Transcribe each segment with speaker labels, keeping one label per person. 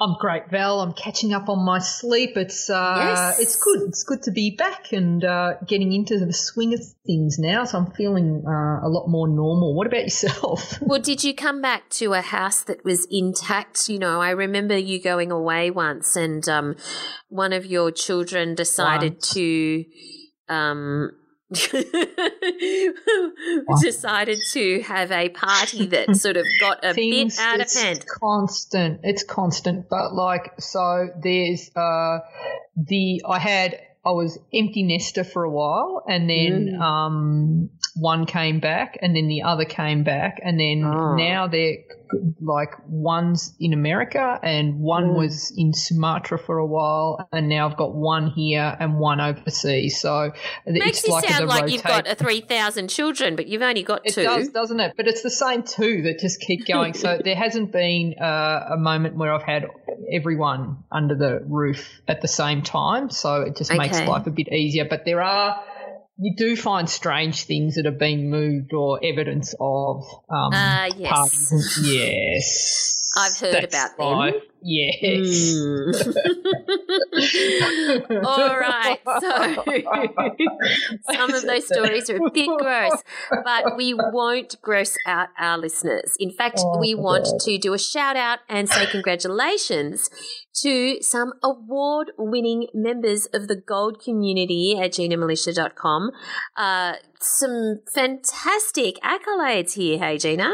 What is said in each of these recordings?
Speaker 1: I'm great, Val. I'm catching up on my sleep. It's uh,
Speaker 2: Yes.
Speaker 1: it's good. It's good to be back and uh, getting into the swing of things now. So I'm feeling uh, a lot more normal. What about yourself?
Speaker 2: Well, did you come back to a house that was intact? You know, I remember you going away once, and um, one of your children decided to. Um, decided to have a party that sort of got a
Speaker 1: Things,
Speaker 2: bit out of hand.
Speaker 1: constant. It's constant. But like, so there's uh, the I had I was empty nester for a while, and then
Speaker 2: Mm.
Speaker 1: um, one came back, and then the other came back, and then
Speaker 2: Oh.
Speaker 1: now they're like one's in America and one
Speaker 2: Mm.
Speaker 1: was in Sumatra for a while, and now I've got one here and one overseas. So it
Speaker 2: Makes
Speaker 1: it's
Speaker 2: you
Speaker 1: like
Speaker 2: sound
Speaker 1: the
Speaker 2: like you've got a 3,000 children, but you've only got
Speaker 1: it
Speaker 2: two.
Speaker 1: does, doesn't it? But it's the same two that just keep going. so there hasn't been uh, a moment where I've had everyone under the roof at the same time. So it just makes life a bit easier. But there are, you do find strange things that have been moved or evidence of. Um,
Speaker 2: Ah, yes.
Speaker 1: parties. Yes.
Speaker 2: I've heard
Speaker 1: That's
Speaker 2: about them.
Speaker 1: right. Yes.
Speaker 2: Mm. All right. So some of those stories are a bit gross, but we won't gross out our listeners. In fact,
Speaker 1: Oh,
Speaker 2: we want
Speaker 1: God.
Speaker 2: to do a shout out and say congratulations to some award winning members of the gold community at ginamilicia.com. Uh, some fantastic accolades here. Hey, Gina.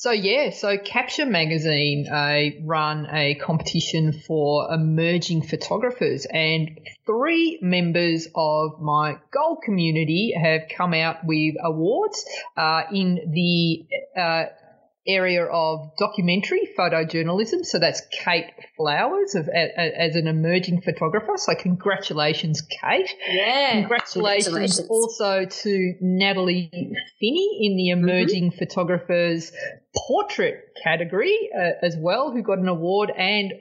Speaker 1: So yeah, so Capture Magazine uh, run a competition for emerging photographers, and three members of my goal community have come out with awards uh, in the uh, area of documentary photojournalism. So that's Kate Flowers of, a, a- as an emerging photographer. So congratulations, Kate.
Speaker 2: Yeah.
Speaker 1: Congratulations, also to Natalie Finney in the Emerging Photographers Portrait category uh, as well, who got an award, and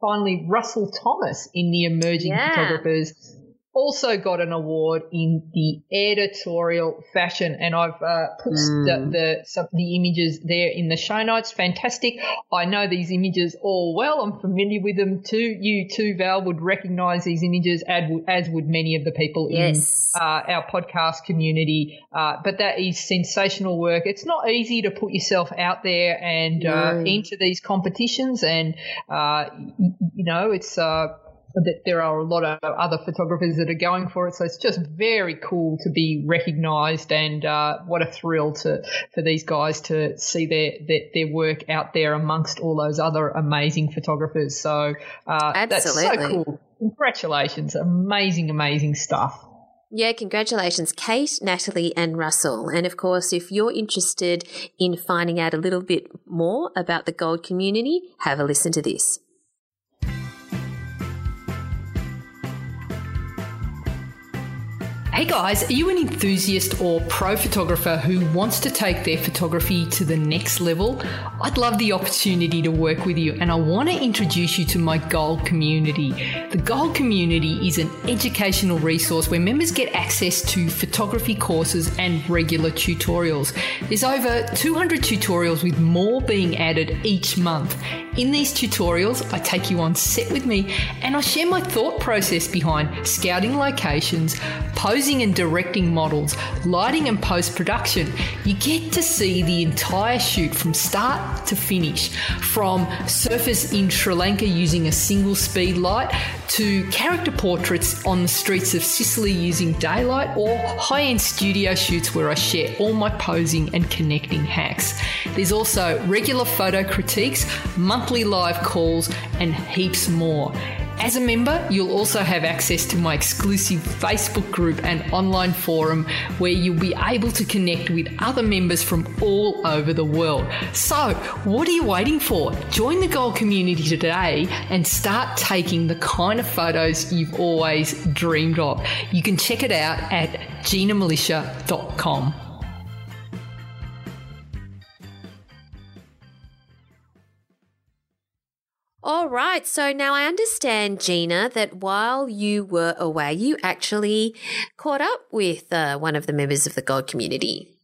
Speaker 1: finally Russell Thomas in the Emerging
Speaker 2: Yeah.
Speaker 1: Photographers also got an award in the editorial fashion, and I've uh, put
Speaker 2: Mm.
Speaker 1: the, the some the images there in the show notes. Fantastic! I know these images all well. I'm familiar with them too. You too, Val, would recognise these images, as would, as would many of the people
Speaker 2: Yes.
Speaker 1: in uh, our podcast community. Uh, but that is sensational work. It's not easy to put yourself out there and uh,
Speaker 2: No.
Speaker 1: enter these competitions, and uh, you know it's. That there are a lot of other photographers that are going for it, so it's just very cool to be recognised, and uh, what a thrill to for these guys to see their, their their work out there amongst all those other amazing photographers. So uh, that's so cool. Congratulations, amazing, amazing stuff.
Speaker 2: Yeah, congratulations, Kate, Natalie, and Russell. And of course, if you're interested in finding out a little bit more about the gold community, have a listen to this.
Speaker 3: Hey guys, are you an enthusiast or pro photographer who wants to take their photography to the next level? I'd love the opportunity to work with you and I want to introduce you to my Gold community. The Gold community is an educational resource where members get access to photography courses and regular tutorials. There's over 200 tutorials with more being added each month.
Speaker 4: In these tutorials, I take you on set with me and I share my thought process behind scouting locations, posing and directing models, lighting and post production. You get to see the entire shoot from start to finish, from surface in Sri Lanka using a single speed light to character portraits on the streets of Sicily using daylight or high end studio shoots where I share all my posing and connecting hacks. There's also regular photo critiques, monthly live calls, and heaps more. As a member, you'll also have access to my exclusive Facebook group and online forum where you'll be able to connect with other members from all over the world. So, what are you waiting for? Join the Gold community today and start taking the kind of photos you've always dreamed of. You can check it out at ginamilicia.com.
Speaker 2: All right. So now I understand, Gina, that while you were away, you actually caught up with uh, one of the members of the Gold community.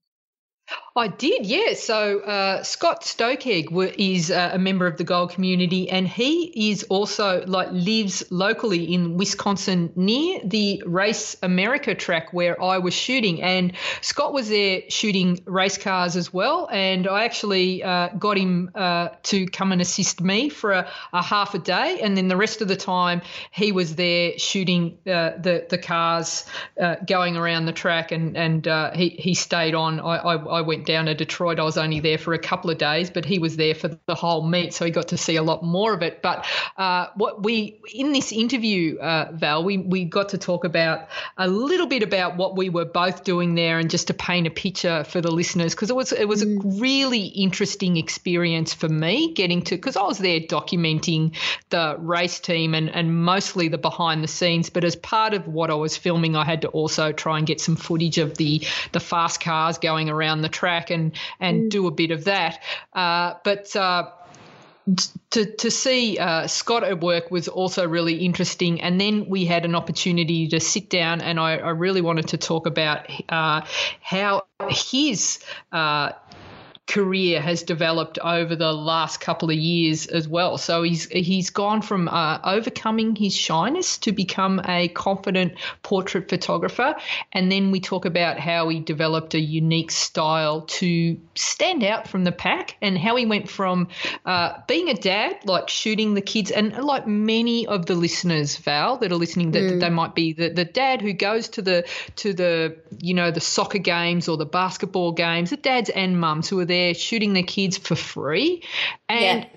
Speaker 1: I did, yeah. So uh, Scott Stokegg is uh, a member of the Gold community, and he is also like lives locally in Wisconsin near the Road America track where I was shooting. And Scott was there shooting race cars as well, and I actually uh, got him uh, to come and assist me for a, a, half a day, and then the rest of the time he was there shooting uh, the the cars uh, going around the track, and and he he stayed on. I, I, I went down to Detroit. I was only there for a couple of days, but he was there for the whole meet, so he got to see a lot more of it. But uh, what we in this interview, uh, Val, we we got to talk about a little bit about what we were both doing there, and just to paint a picture for the listeners, because it was it was mm. a really interesting experience for me getting to because I was there documenting the race team and and mostly the behind the scenes. But as part of what I was filming, I had to also try and get some footage of the the fast cars going around the track track and and mm. do a bit of that. Uh, but uh, to to see uh, Scott at work was also really interesting. And then we had an opportunity to sit down, and I, I really wanted to talk about uh, how his uh, career has developed over the last couple of years as well. So he's he's gone from uh, overcoming his shyness to become a confident portrait photographer, and then we talk about how he developed a unique style to stand out from the pack, and how he went from uh, being a dad, like shooting the kids, and like many of the listeners, Val, that are listening, that, mm. they might be the, the dad who goes to the to the you know the soccer games or the basketball games, the dads and mums who are there there shooting their kids for free. And yeah.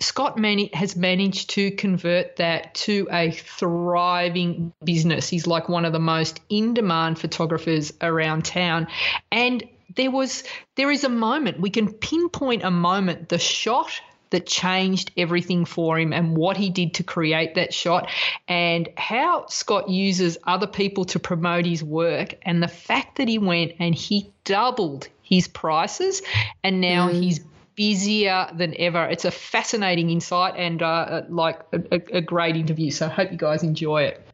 Speaker 1: Scott mani- has managed to convert that to a thriving business. He's like one of the most in demand photographers around town. And there was there is a moment we can pinpoint a moment the shot that changed everything for him and what he did to create that shot and how Scott uses other people to promote his work and the fact that he went and he doubled his prices, and now mm. he's busier than ever. It's a fascinating insight and uh, uh like a, a, great interview. So I hope you guys enjoy it.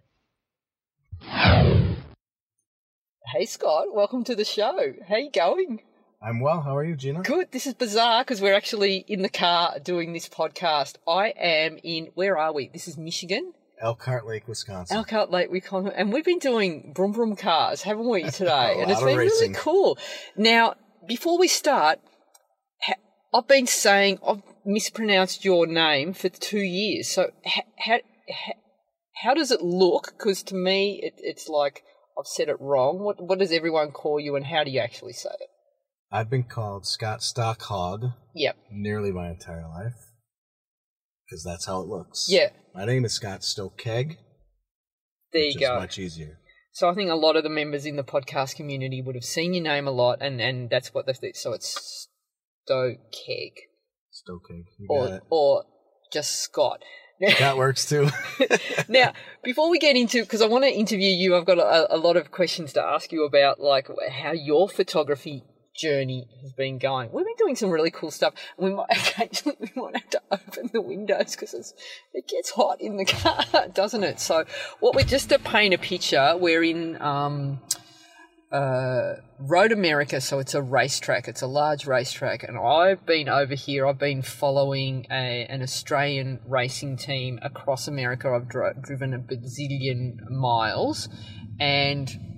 Speaker 1: Hey Scott, welcome to the show. How you going?
Speaker 5: I'm well. How are you, Gina?
Speaker 1: Good. This is bizarre because we're actually in the car doing this podcast. I am in, where are we? This is Michigan.
Speaker 5: Elkhart Lake, Wisconsin.
Speaker 1: Elkhart Lake, Wisconsin. And we've been doing Brum Brum cars, haven't we, today? and it's been racing. really cool. Now, before we start, I've been saying I've mispronounced your name for two years. So how how, how does it look? Because to me, it, it's like I've said it wrong. What what does everyone call you, and how do you actually say it?
Speaker 5: I've been called Scott Stockhog.
Speaker 1: Yep.
Speaker 5: Nearly my entire life, because that's how it looks.
Speaker 1: Yeah.
Speaker 5: My name is Scott Stokegg.
Speaker 1: There you go.
Speaker 5: much easier.
Speaker 1: So I think a lot of the members in the podcast community would have seen your name a lot, and, and that's what they so it's Stokeg.
Speaker 5: Stokeg,
Speaker 1: or or just Scott.
Speaker 5: that works too.
Speaker 1: now, before we get into, because I want to interview you, I've got a, a lot of questions to ask you about, like how your photography journey has been going. We've been doing some really cool stuff. We might occasionally we might have to open the windows because it gets hot in the car, doesn't it? So, what we're just to paint a picture, we're in um, uh, Road America, so it's a racetrack. It's a large racetrack, and I've been over here. I've been following a, an Australian racing team across America. I've dri- driven a bazillion miles, and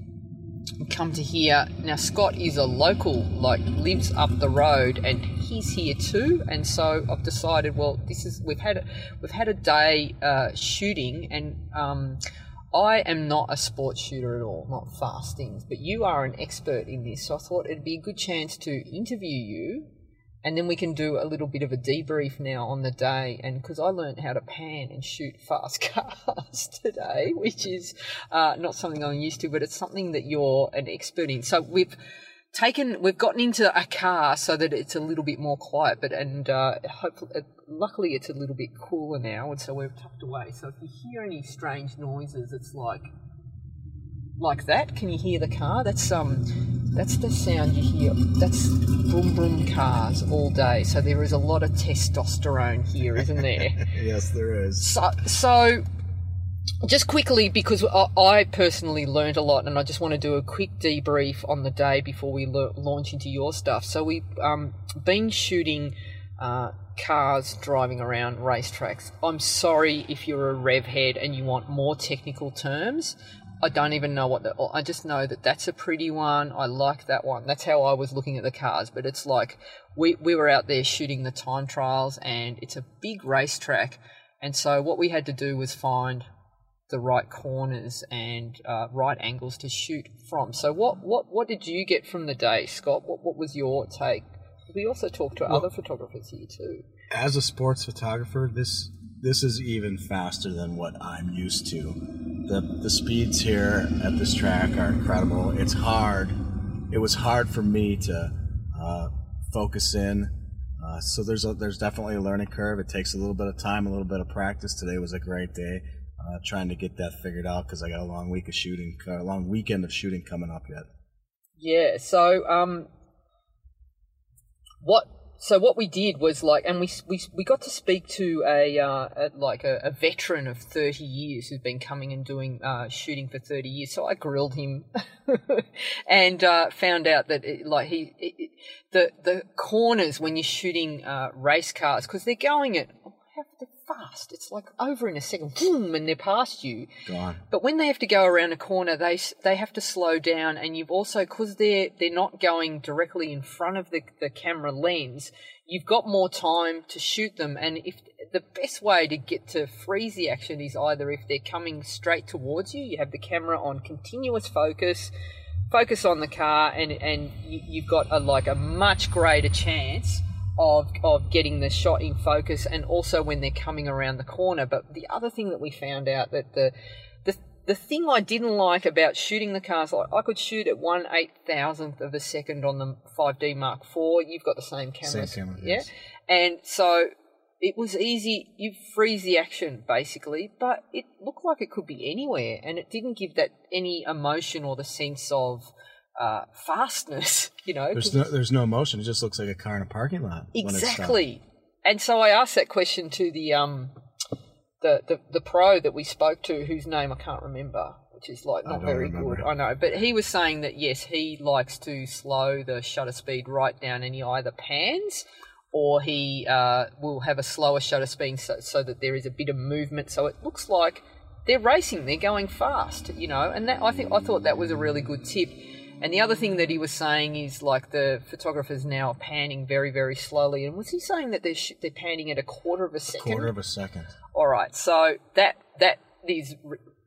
Speaker 1: come to here now. Scott is a local, like lives up the road, and he's here too. And so I've decided, well, this is we've had we've had a day uh, shooting, and um, I am not a sports shooter at all, not fast things, but you are an expert in this. So I thought it'd be a good chance to interview you and then we can do a little bit of a debrief now on the day. And because I learned how to pan and shoot fast cars today, which is uh, not something I'm used to, but it's something that you're an expert in. So we've taken, we've gotten into a car so that it's a little bit more quiet, but and uh, hopefully, uh, luckily, it's a little bit cooler now, and so we're tucked away. So if you hear any strange noises, it's like like that. Can you hear the car? That's um, that's the sound you hear. That's boom boom cars all day. So there is a lot of testosterone here, isn't there?
Speaker 5: yes, there is.
Speaker 1: So so. Just quickly, because I, personally learned a lot, and I just want to do a quick debrief on the day before we launch into your stuff. So we've um, been shooting uh, cars driving around racetracks. I'm sorry if you're a rev head and you want more technical terms. I don't even know what the. I just know that that's a pretty one. I like that one. That's how I was looking at the cars. But it's like we we were out there shooting the time trials, and it's a big racetrack. And so what we had to do was find the right corners and uh, right angles to shoot from. So what what what did you get from the day, Scott? What what was your take? We also talked to
Speaker 5: Well-
Speaker 1: other photographers here too.
Speaker 5: As a sports photographer, this this is even faster than what I'm used to. The the speeds here at this track are incredible. It's hard. It was hard for me to uh, focus in. Uh, so there's a, there's definitely a learning curve. It takes a little bit of time, a little bit of practice. Today was a great day, uh, trying to get that figured out because I got a long week of shooting, a long weekend of shooting coming up yet.
Speaker 1: Yeah. So um, what? So what we did was like, and we we we got to speak to a, uh, a like a, a veteran of thirty years who's been coming and doing uh, shooting for thirty years. So I grilled him, and uh, found out that it, like he it, it- the the corners when you're shooting uh, race cars because they're going at oh, fast. It's like over in a second, boom, and they're past you. But when they have to go around a corner, they they have to slow down, and you've also because they're they're not going directly in front of the the camera lens. You've got more time to shoot them, and if the best way to get to freeze the action is either if they're coming straight towards you, you have the camera on continuous focus, focus on the car, and and you, you've got a like a much greater chance of of getting the shot in focus and also when they're coming around the corner. But the other thing that we found out that the the the thing I didn't like about shooting the cars, like I could shoot at one eight thousandth of a second on the 5D Mark IV. You've got the same camera,
Speaker 5: Same camera,
Speaker 1: yeah.
Speaker 5: yes.
Speaker 1: And so it was easy. You freeze the action basically, but it looked like it could be anywhere, and it didn't give that any emotion or the sense of uh, fastness. You know,
Speaker 5: There's no there's no motion. It just looks like a car in a parking lot. when it's stopped.
Speaker 1: Exactly. And so I asked that question to the um the, the the pro that we spoke to, whose name I can't remember, which is like not very good. I know, but he was saying that yes, he likes to slow the shutter speed right down, and he either pans or he uh, will have a slower shutter speed so, so that there is a bit of movement. So it looks like they're racing, they're going fast, you know. And that I think I thought that was a really good tip. And the other thing that he was saying is like the photographers now are panning very, very slowly. And was he saying that they're sh- they're panning at a quarter of a second?
Speaker 5: Quarter of a second.
Speaker 1: All right, so that that is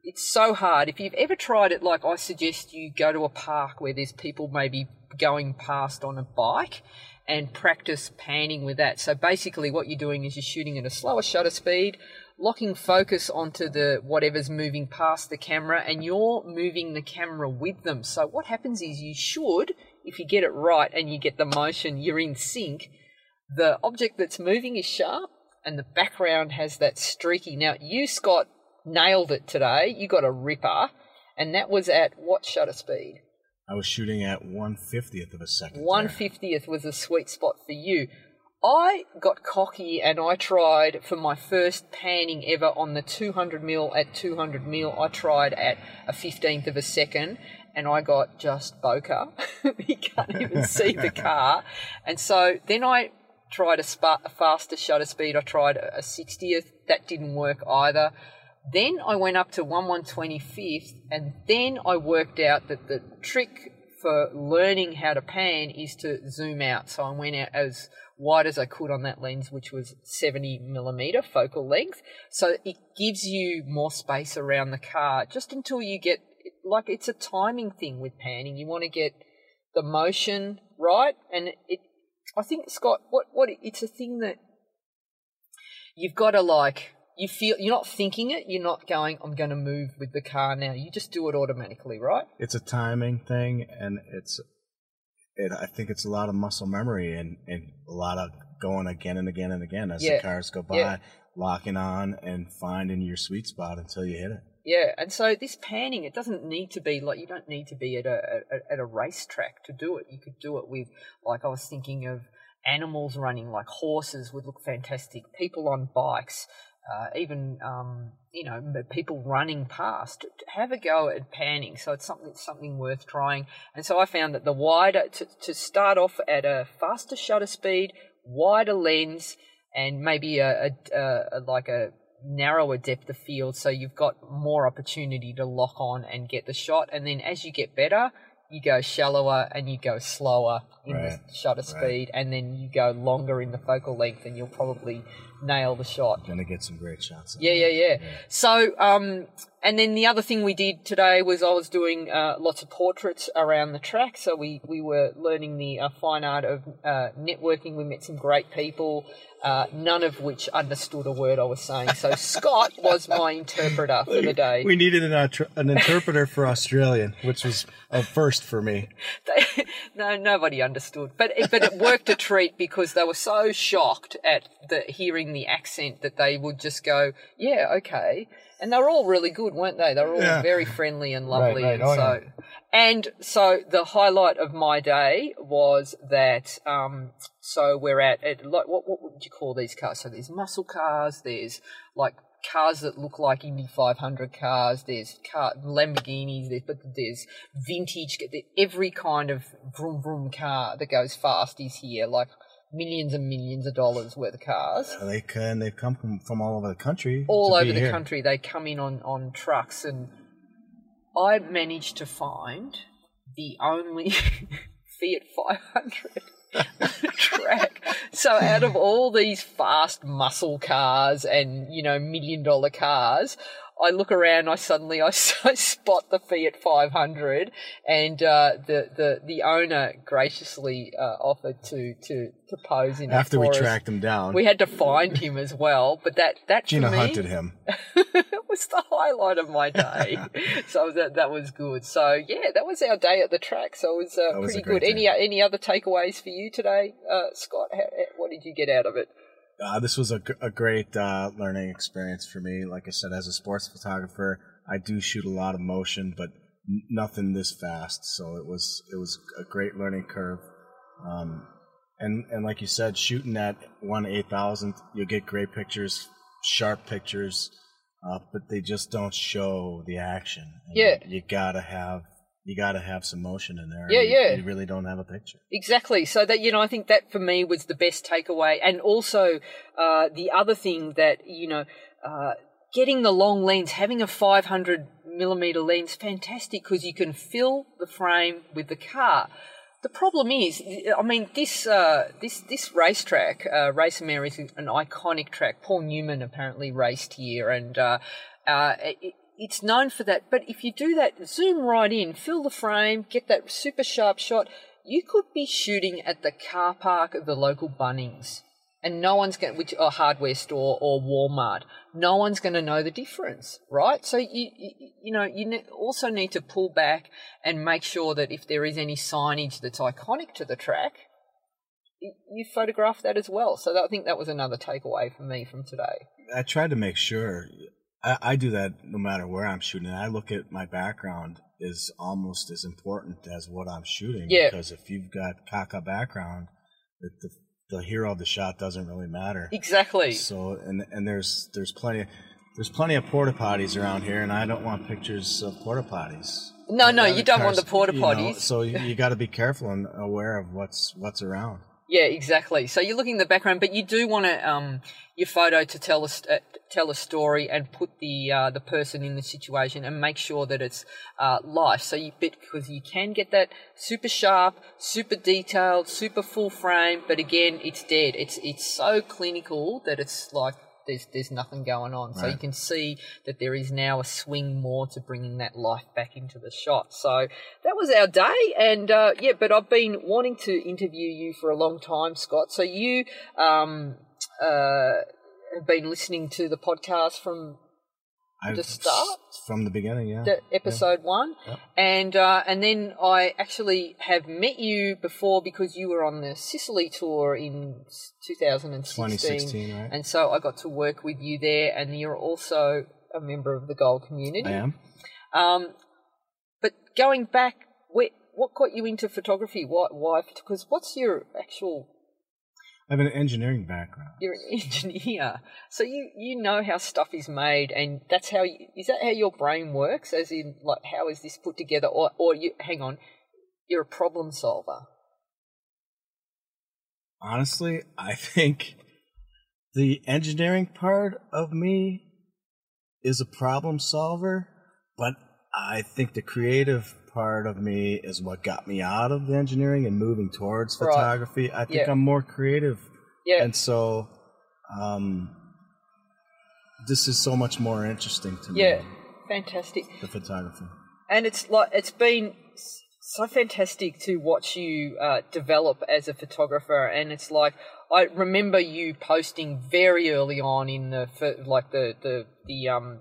Speaker 1: it's so hard. If you've ever tried it, like I suggest you go to a park where there's people maybe going past on a bike and practice panning with that. So basically, what you're doing is you're shooting at a slower shutter speed, locking focus onto the whatever's moving past the camera, and you're moving the camera with them. So what happens is you should, if you get it right and you get the motion, you're in sync the object that's moving is sharp and the background has that streaky. Now, you, Scott, nailed it today. You got a ripper, and that was at what shutter speed?
Speaker 5: I was shooting at one fiftieth of a second.
Speaker 1: One
Speaker 5: there.
Speaker 1: fiftieth was a sweet spot for you. I got cocky and I tried for my first panning ever on the 200 mil at 200 mil. I tried at a 15th of a second, and I got just bokeh. you can't even see the car. And so then I tried a, spa- a faster shutter speed. I tried a 60th. That didn't work either. Then I went up to 1 125th, and then I worked out that the trick for learning how to pan is to zoom out. So I went out as wide as I could on that lens, which was 70 millimeter focal length. So it gives you more space around the car just until you get, like, it's a timing thing with panning. You want to get the motion right. And it, I think, Scott, what, what, it's a thing that you've got to like, you feel you're not thinking it you're not going i'm going to move with the car now you just do it automatically right
Speaker 5: It's a timing thing, and it's it. I think it's a lot of muscle memory and and a lot of going again and again and again as
Speaker 1: Yeah.
Speaker 5: the cars go by,
Speaker 1: Yeah.
Speaker 5: locking on and finding your sweet spot until you hit it.
Speaker 1: Yeah, and so this panning, it doesn't need to be like you don't need to be at a, a at a racetrack to do it. You could do it with like I was thinking of animals running, like horses would look fantastic. People on bikes, uh, even um, you know people running past. Have a go at panning. So it's something something worth trying. And so I found that the wider to to start off at a faster shutter speed, wider lens, and maybe a, a, a, a like a narrower depth of field so you've got more opportunity to lock on and get the shot and then as you get better you go shallower and you go slower in
Speaker 5: Right,
Speaker 1: the shutter
Speaker 5: right.
Speaker 1: speed and then you go longer in the focal length and you'll probably nail the shot
Speaker 5: Gonna get some great shots.
Speaker 1: yeah, yeah, yeah. So, um, and then the other thing we did today was I was doing uh, lots of portraits around the track. So we, we were learning the uh, fine art of uh, networking. We met some great people, uh, none of which understood a word I was saying. So Scott was my interpreter for the day.
Speaker 5: We needed an, an interpreter for Australian, which was a first for me.
Speaker 1: No, nobody understood, but it, but it worked a treat because they were so shocked at the hearing the accent that they would just go, "Yeah, okay," and they were all really good, weren't they? They were all
Speaker 5: Yeah.
Speaker 1: very friendly and lovely,
Speaker 5: right.
Speaker 1: and
Speaker 5: Oh,
Speaker 1: so. And so the highlight of my day was that um, so we're at, at like what what would you call these cars? So there's muscle cars, there's like cars that look like Indy 500 cars. There's car Lamborghinis. There's but there's vintage. Every kind of vroom vroom car that goes fast is here. Like millions and millions of dollars worth of cars
Speaker 5: They can. They've come from, from all over the country.
Speaker 1: all over the
Speaker 5: here.
Speaker 1: country. They come in on, on trucks, and I managed to find the only Fiat 500 track. So out of all these fast muscle cars and you know million dollar cars. I look around. I suddenly I, I spot the Fiat 500, and uh, the the the owner graciously uh, offered to to to pose in
Speaker 5: After we tracked him down,
Speaker 1: We had to find him as well, but that that
Speaker 5: Gina
Speaker 1: me
Speaker 5: hunted him.
Speaker 1: It was the highlight of my day. so that that was good. So yeah, that was our day at the track. So it was, uh,
Speaker 5: was
Speaker 1: pretty good. Any
Speaker 5: day.
Speaker 1: any other takeaways for you today, uh, Scott? How- what did you get out of it?
Speaker 5: Uh, this was a, a great uh, learning experience for me. Like I said, as a sports photographer, I do shoot a lot of motion, but n- nothing this fast. So it was it was a great learning curve. Um, and and like you said, shooting at one eight thousandth, you'll get great pictures, sharp pictures, uh, but they just don't show the action. And
Speaker 1: Yeah.
Speaker 5: you, you gotta have you gotta have some motion in there.
Speaker 1: Yeah,
Speaker 5: You-
Speaker 1: yeah.
Speaker 5: You really don't have a picture.
Speaker 1: Exactly. So that you know, I think that for me was the best takeaway, and also uh, the other thing that you know, uh, getting the long lens, having a 500 millimeter lens, fantastic because you can fill the frame with the car. The problem is, I mean, this uh, this this racetrack, uh, Race Mare, is an iconic track. Paul Newman apparently raced here, and uh, uh, it, it's known for that. But if you do that, zoom right in, fill the frame, get that super sharp shot, you could be shooting at the car park of the local Bunnings, and no one's going, which a hardware store or Walmart, no one's going to know the difference, right? So you you, you know you also need to pull back and make sure that if there is any signage that's iconic to the track, you photograph that as well. So I think that was another takeaway for me from today.
Speaker 5: I try to make sure I, I do that no matter where I'm shooting. I look at my background is almost as important as what I'm shooting.
Speaker 1: Yeah.
Speaker 5: Because if you've got caca background, the, the the hero of the shot doesn't really matter.
Speaker 1: Exactly.
Speaker 5: So and and there's there's plenty. there's plenty of porta potties around here, and I don't want pictures of porta potties.
Speaker 1: No, no, you don't want the
Speaker 5: Cars-
Speaker 1: porta
Speaker 5: you know,
Speaker 1: potties.
Speaker 5: so you, you got to be careful and aware of what's what's around.
Speaker 1: Yeah, exactly. So you're looking at the background, but you do want to um, your photo to tell a uh, tell a story and put the uh, the person in the situation and make sure that it's uh, life. So you bit because you can get that super sharp, super detailed, super full frame, but again, it's dead. It's it's so clinical that it's like. There's, there's nothing going on. So you can see that there is now a swing more to bringing that life back into the shot. So that was our day. And uh, yeah, but I've been wanting to interview you for a long time, Scott. So you um, uh, have been listening to the podcast from
Speaker 5: I've,
Speaker 1: The start?
Speaker 5: from the beginning, yeah.
Speaker 1: the episode one,
Speaker 5: Yep.
Speaker 1: and uh, and then I actually have met you before because you were on the Sicily tour in 2016,
Speaker 5: 2016, right?
Speaker 1: and so I got to work with you there, and you're also a member of the Gold community.
Speaker 5: I am.
Speaker 1: Um, but going back, where, what got you into photography? Why? Why? Because what's your actual?
Speaker 5: I have an engineering background.
Speaker 1: You're an engineer, so you you know how stuff is made, and that's how. You, is that how your brain works? As in, like, how is this put together? Or, or you hang on, you're a problem solver.
Speaker 5: Honestly, I think the engineering part of me is a problem solver, but I think the creative part of me is what got me out of the engineering and moving towards
Speaker 1: Right.
Speaker 5: photography. I think
Speaker 1: Yeah.
Speaker 5: I'm more creative.
Speaker 1: Yeah,
Speaker 5: And so um, this is so much more interesting to me,
Speaker 1: yeah, fantastic.
Speaker 5: the photography.
Speaker 1: and it's like it's been so fantastic to watch you uh, develop as a photographer and it's like i remember you posting very early on in the like the the the um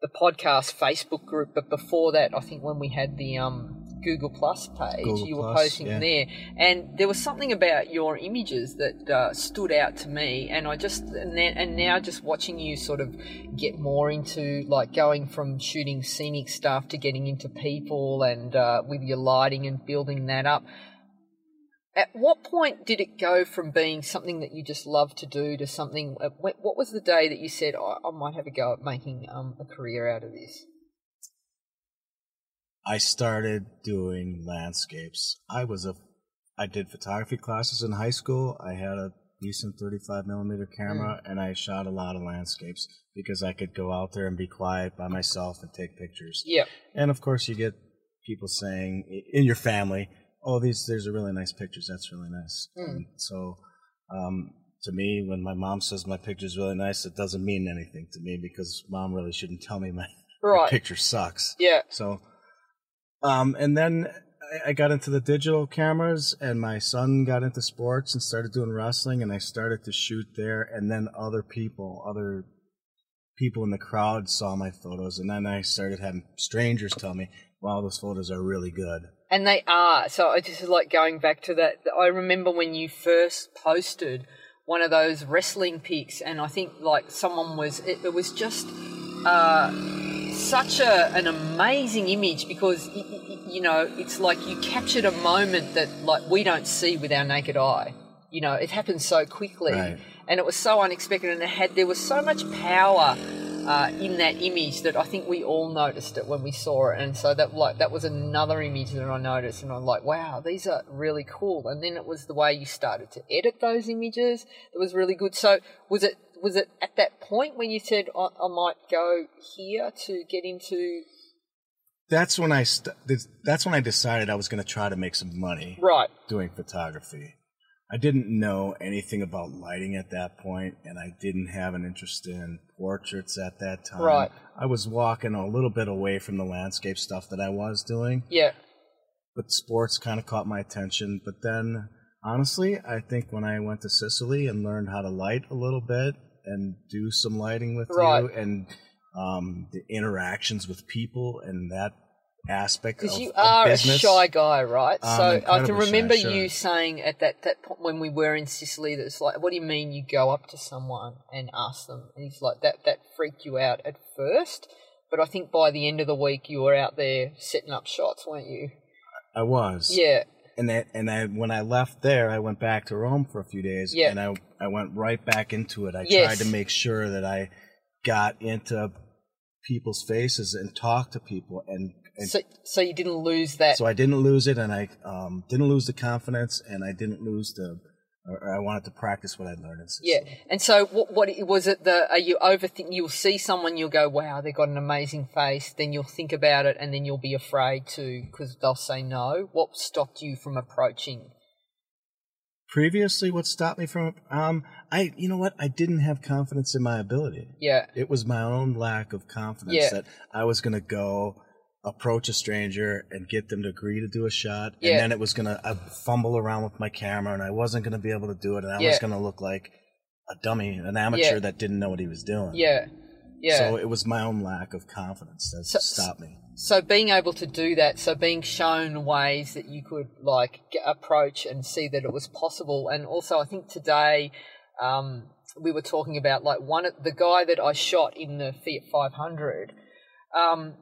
Speaker 1: the podcast facebook group but before that i think when we had the um google plus page
Speaker 5: Google
Speaker 1: you were
Speaker 5: Plus,
Speaker 1: posting
Speaker 5: yeah.
Speaker 1: there and there was something about your images that uh, stood out to me and i just and, then, and now just watching you sort of get more into like going from shooting scenic stuff to getting into people and uh, with your lighting and building that up at what point did it go from being something that you just love to do to something uh, what was the day that you said I, I might have a go at making um, a career out of this
Speaker 5: I started doing landscapes. I was a, I did photography classes in high school. I had a decent 35 millimeter camera and I shot a lot of landscapes because I could go out there and be quiet by myself and take pictures.
Speaker 1: yeah
Speaker 5: And of course, you get people saying in your family, "Oh, these these are really nice pictures. That's really nice."
Speaker 1: Mm.
Speaker 5: So, um, to me, when my mom says my picture's really nice, it doesn't mean anything to me because mom really shouldn't tell me my, my picture sucks.
Speaker 1: yeah
Speaker 5: So, um, and then I, I got into the digital cameras, and my son got into sports and started doing wrestling, and I started to shoot there. And then other people, other people in the crowd saw my photos, and then I started having strangers tell me, "Wow, those photos are really good."
Speaker 1: And they are. So I just like going back to that. I remember when you first posted one of those wrestling pics, and I think like someone was. It, it was just uh, such a an amazing image because y- y- you know it's like you captured a moment that like we don't see with our naked eye. You know, it happened so quickly,
Speaker 5: Right.
Speaker 1: and it was so unexpected, and it had there was so much power uh, in that image that I think we all noticed it when we saw it, and so that like that was another image that I noticed, and I'm like, wow, these are really cool. And then it was the way you started to edit those images that was really good. So was it was it at that point when you said I, I might go here to get into
Speaker 5: That's when I st- that's when I decided I was going to try to make some money.
Speaker 1: right?
Speaker 5: doing photography. I didn't know anything about lighting at that point, and I didn't have an interest in portraits at that time.
Speaker 1: Right.
Speaker 5: I was walking a little bit away from the landscape stuff that I was doing,
Speaker 1: Yeah,
Speaker 5: but sports kind of caught my attention. But then, honestly, I think when I went to Sicily and learned how to light a little bit and do some lighting with
Speaker 1: Right.
Speaker 5: you and um, the interactions with people and that aspect
Speaker 1: because you are a shy guy, right?
Speaker 5: I'm
Speaker 1: so I can
Speaker 5: incredibly shy,
Speaker 1: remember
Speaker 5: sure.
Speaker 1: you saying at that that point when we were in Sicily that it's like, what do you mean you go up to someone and ask them? And he's like, that that freaked you out at first, but I think by the end of the week you were out there setting up shots, weren't you?
Speaker 5: I was.
Speaker 1: Yeah,
Speaker 5: and I, and I when I left there, I went back to Rome for a few days,
Speaker 1: Yeah.
Speaker 5: and I I went right back into it. I
Speaker 1: Yes.
Speaker 5: tried to make sure that I got into people's faces and talked to people and, and
Speaker 1: So, so you didn't lose that.
Speaker 5: so I didn't lose it and I um, didn't lose the confidence and I didn't lose the or I wanted to practice what I learned in
Speaker 1: Yeah, and so what? What was it? The are you overthink? You'll see someone, you'll go, "Wow, they've got an amazing face." Then you'll think about it, and then you'll be afraid to because they'll say no. What stopped you from approaching?
Speaker 5: Previously, what stopped me from um, I you know what I didn't have confidence in my ability.
Speaker 1: Yeah,
Speaker 5: It was my own lack of confidence
Speaker 1: Yeah.
Speaker 5: that I was going to go approach a stranger and get them to agree to do a shot,
Speaker 1: Yeah.
Speaker 5: and then it was going to fumble around with my camera, and I wasn't going to be able to do it, and I
Speaker 1: Yeah.
Speaker 5: was going to look like a dummy, an amateur
Speaker 1: Yeah.
Speaker 5: that didn't know what he was doing.
Speaker 1: yeah, yeah.
Speaker 5: So it was my own lack of confidence that
Speaker 1: So-
Speaker 5: stopped me.
Speaker 1: so being able to do that, so being shown ways that you could like get, approach and see that it was possible, and also I think today um, we were talking about like one of the guy that I shot in the Fiat 500. Um,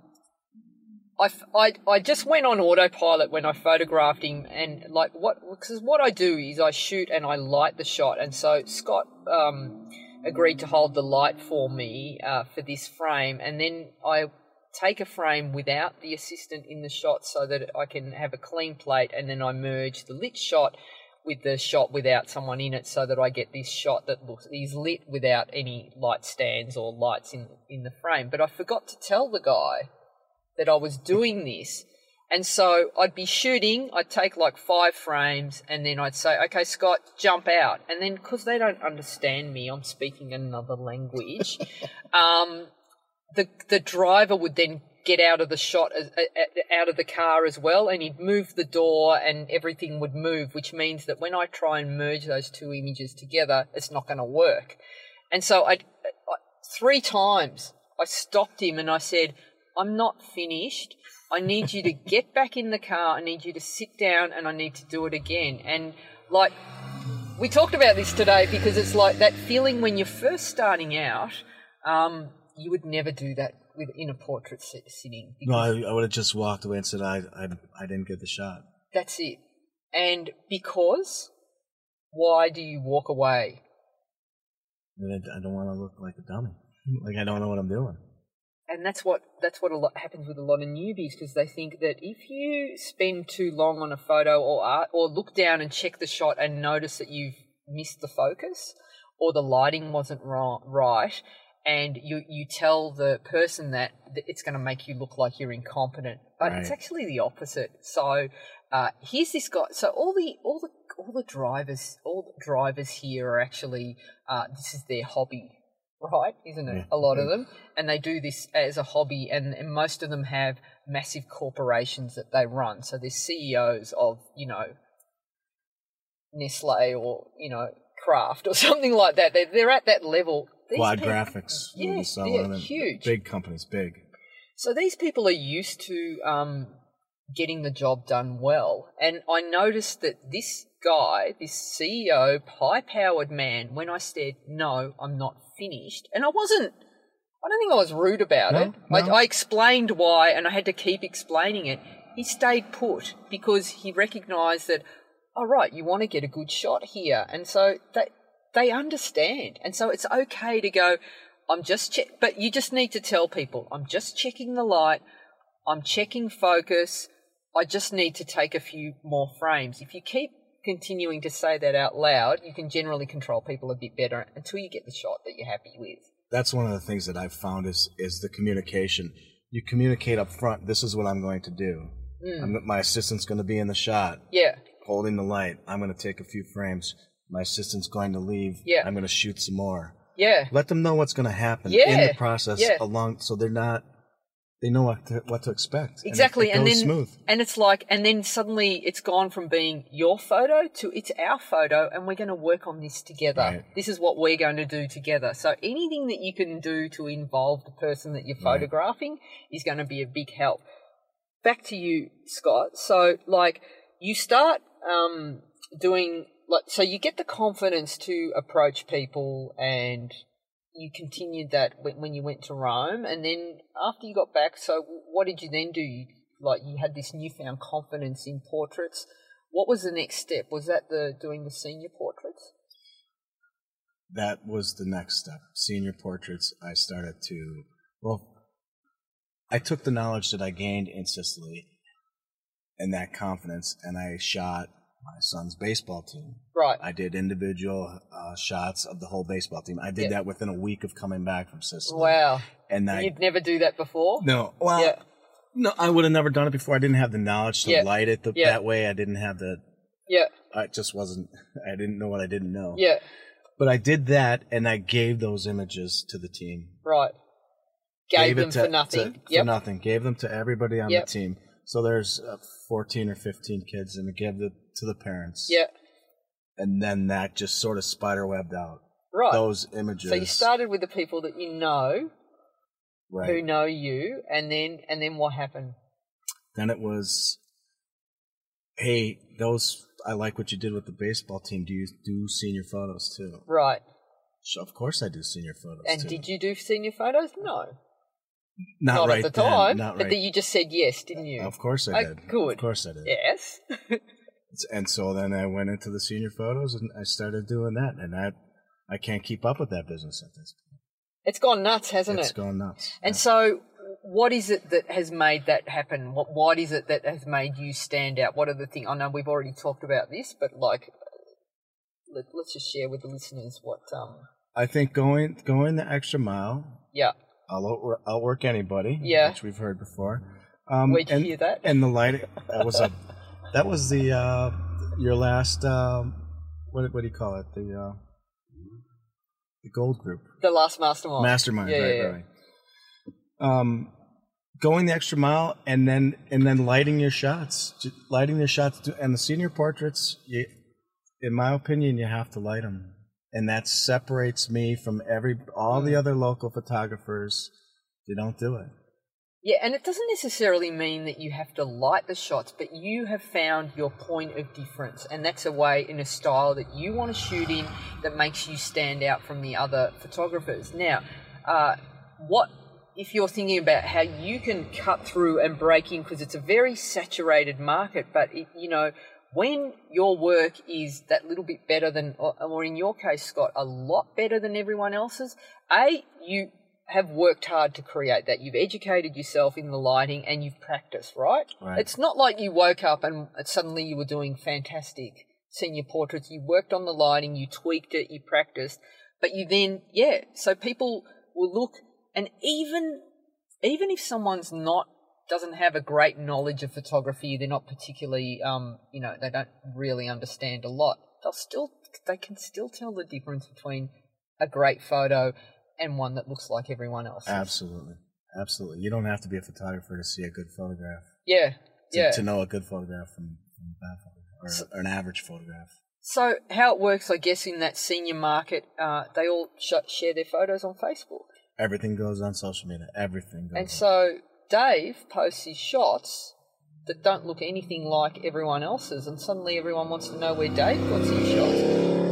Speaker 1: I, I, I just went on autopilot when I photographed him, and like what because what I do is I shoot and I light the shot, and so Scott um, agreed to hold the light for me uh, for this frame, and then I take a frame without the assistant in the shot so that I can have a clean plate, and then I merge the lit shot with the shot without someone in it, so that I get this shot that looks is lit without any light stands or lights in in the frame. But I forgot to tell the guy that I was doing this. And so I'd be shooting, I'd take like five frames, and then I'd say, okay, Scott, jump out. And then, because they don't understand me, I'm speaking another language, um, the, the driver would then get out of the shot, as, a- a- out of the car as well, and he'd move the door and everything would move, which means that when I try and merge those two images together, it's not going to work. And so uh, I, three times I stopped him and I said, I'm not finished. I need you to get back in the car. I need you to sit down and I need to do it again. And like, we talked about this today because it's like that feeling when you're first starting out, um, you would never do that with, in a portrait sit- sitting.
Speaker 5: No, I, I would have just walked away and said I, I I didn't get the shot.
Speaker 1: That's it. And because, why do you walk away?
Speaker 5: I, I don't want to look like a dummy. Like I don't know what I'm doing.
Speaker 1: And that's what that's what a lot happens with a lot of newbies because they think that if you spend too long on a photo or art or look down and check the shot and notice that you've missed the focus or the lighting wasn't right and you you tell the person that it's going to make you look like you're incompetent. But it's actually the opposite. So uh, here's this guy so all the all the all the drivers all the drivers here are actually uh, this is their hobby right isn't it
Speaker 5: Yeah.
Speaker 1: a lot of them and they do this as a hobby and, and most of them have massive corporations that they run so they're ceos of you know nestle or you know kraft or something like that they're, they're at that level These
Speaker 5: Quad
Speaker 1: people-
Speaker 5: graphics.
Speaker 1: Yeah,
Speaker 5: we saw
Speaker 1: yeah,
Speaker 5: one of them.
Speaker 1: huge.
Speaker 5: Big companies, big.
Speaker 1: so these people are used to um, getting the job done well. And I noticed that this guy, this CEO, high powered man, when I said, no, I'm not finished, and I wasn't, I don't think I was rude about
Speaker 5: No,
Speaker 1: it.
Speaker 5: no.
Speaker 1: I, I explained why, and I had to keep explaining it. He stayed put because he recognized that, all right, you want to get a good shot here. And so they, they understand. And so it's okay to go, I'm just check, but you just need to tell people, I'm just checking the light, I'm checking focus, I just need to take a few more frames. If you keep continuing to say that out loud, you can generally control people a bit better until you get the shot that you're happy with.
Speaker 5: That's one of the things that I've found is is the communication. You communicate up front. This is what I'm going to do.
Speaker 1: Mm.
Speaker 5: I'm, my assistant's going to be in the shot,
Speaker 1: Yeah,
Speaker 5: holding the light. I'm going to take a few frames. My assistant's going to leave.
Speaker 1: Yeah.
Speaker 5: I'm going to shoot some more.
Speaker 1: yeah,
Speaker 5: Let them know what's going to happen
Speaker 1: yeah.
Speaker 5: in the process
Speaker 1: yeah.
Speaker 5: along, so they're not. They know what to, what to expect. and it-
Speaker 1: exactly.
Speaker 5: it
Speaker 1: And, then,
Speaker 5: smooth.
Speaker 1: and it's like, and then suddenly it's gone from being your photo to it's our photo, and we're going to work on this together.
Speaker 5: Right.
Speaker 1: This is what we're going to do together. So anything that you can do to involve the person that you're
Speaker 5: Right.
Speaker 1: photographing is going to be a big help. Back to you, Scott. So, like, you start um, doing like, so you get the confidence to approach people and you continued that when you went to Rome, and then after you got back, so what did you then do? You, like you had this newfound confidence in portraits. What was the next step? Was that the doing the senior portraits?
Speaker 5: that was the next step. Senior portraits. I started to well. I took the knowledge that I gained in Sicily and that confidence, and I shot my son's baseball team.
Speaker 1: Right.
Speaker 5: I did individual uh, shots of the whole baseball team. I did
Speaker 1: Yeah.
Speaker 5: that within a week of coming back from Sicily.
Speaker 1: Wow.
Speaker 5: And I
Speaker 1: You'd never do that before?
Speaker 5: no, well,
Speaker 1: Yeah.
Speaker 5: no, I would have never done it before. I didn't have the knowledge to
Speaker 1: Yeah.
Speaker 5: light it the, that way. I didn't have the.
Speaker 1: Yeah.
Speaker 5: I just wasn't. I didn't know what I didn't know.
Speaker 1: Yeah.
Speaker 5: But I did that, and I gave those images to the team.
Speaker 1: Right. Gave,
Speaker 5: it
Speaker 1: them
Speaker 5: to-
Speaker 1: for nothing.
Speaker 5: to-
Speaker 1: yep.
Speaker 5: For nothing. Gave them to everybody on
Speaker 1: Yep.
Speaker 5: the team. So there's uh, 14 or 15 kids, and I gave it to the parents.
Speaker 1: Yeah.
Speaker 5: And then that just sort of spider webbed out.
Speaker 1: Right.
Speaker 5: Those images.
Speaker 1: so you started with the people that you know,
Speaker 5: right.
Speaker 1: who know you, and then and then what happened?
Speaker 5: Then it was, hey, those. I like what you did with the baseball team. Do you do senior photos too?
Speaker 1: Right.
Speaker 5: So of course I do senior photos
Speaker 1: And
Speaker 5: too.
Speaker 1: did you do senior photos? No.
Speaker 5: Not,
Speaker 1: Not
Speaker 5: right
Speaker 1: at the
Speaker 5: then,
Speaker 1: time.
Speaker 5: Not
Speaker 1: but
Speaker 5: right.
Speaker 1: that you just said yes, didn't you?
Speaker 5: Of course I did.
Speaker 1: good.
Speaker 5: Of course I did.
Speaker 1: Yes.
Speaker 5: And so then I went into the senior photos and I started doing that, and I I can't keep up with that business at this point.
Speaker 1: it's gone nuts, hasn't
Speaker 5: It's
Speaker 1: it?
Speaker 5: It's gone nuts.
Speaker 1: And
Speaker 5: Yeah.
Speaker 1: so, what is it that has made that happen? What What is it that has made you stand out? What are the things? I know we've already talked about this, but like, let, let's just share with the listeners what. Um.
Speaker 5: I think going going the extra mile,
Speaker 1: Yeah.
Speaker 5: I'll outwork, outwork anybody.
Speaker 1: Yeah.
Speaker 5: which we've heard before. Um, and,
Speaker 1: hear that?
Speaker 5: And the lighting that was a that was the uh, your last um, what what do you call it the uh, the gold group
Speaker 1: The last mastermind.
Speaker 5: mastermind
Speaker 1: Yeah,
Speaker 5: right,
Speaker 1: yeah,
Speaker 5: right right. Um, going the extra mile and then and then lighting your shots, lighting your shots, to- and the senior portraits. You, in my opinion, you have to light them, and that separates me from every all
Speaker 1: Mm.
Speaker 5: the other local photographers. They don't do it.
Speaker 1: Yeah, and it doesn't necessarily mean that you have to light the shots, but you have found your point of difference, and that's a way in a style that you want to shoot in that makes you stand out from the other photographers. Now, uh, what if you're thinking about how you can cut through and break in because it's a very saturated market, but it, you know when your work is that little bit better than, or, or in your case, Scott, a lot better than everyone else's. A, you have worked hard to create that. You've educated yourself in the lighting and you've practiced, right?
Speaker 5: Right.
Speaker 1: It's not like you woke up and suddenly you were doing fantastic senior portraits. You worked on the lighting, you tweaked it, you practiced, but you then, yeah, so people will look and even, even if someone's not, doesn't have a great knowledge of photography, they're not particularly, um, you know, they don't really understand a lot, they'll still, they can still tell the difference between a great photo and one that looks like everyone else.
Speaker 5: Absolutely, absolutely. You don't have to be a photographer to see a good photograph.
Speaker 1: Yeah,
Speaker 5: To,
Speaker 1: yeah.
Speaker 5: to know a good photograph from, from a bad photograph or, or an average photograph.
Speaker 1: So how it works, I guess, in that senior market, uh, they all sh- share their photos on Facebook,
Speaker 5: Everything goes on social media. Everything goes.
Speaker 1: and
Speaker 5: on.
Speaker 1: so Dave posts his shots that don't look anything like everyone else's, and suddenly everyone wants to know where Dave got his shots.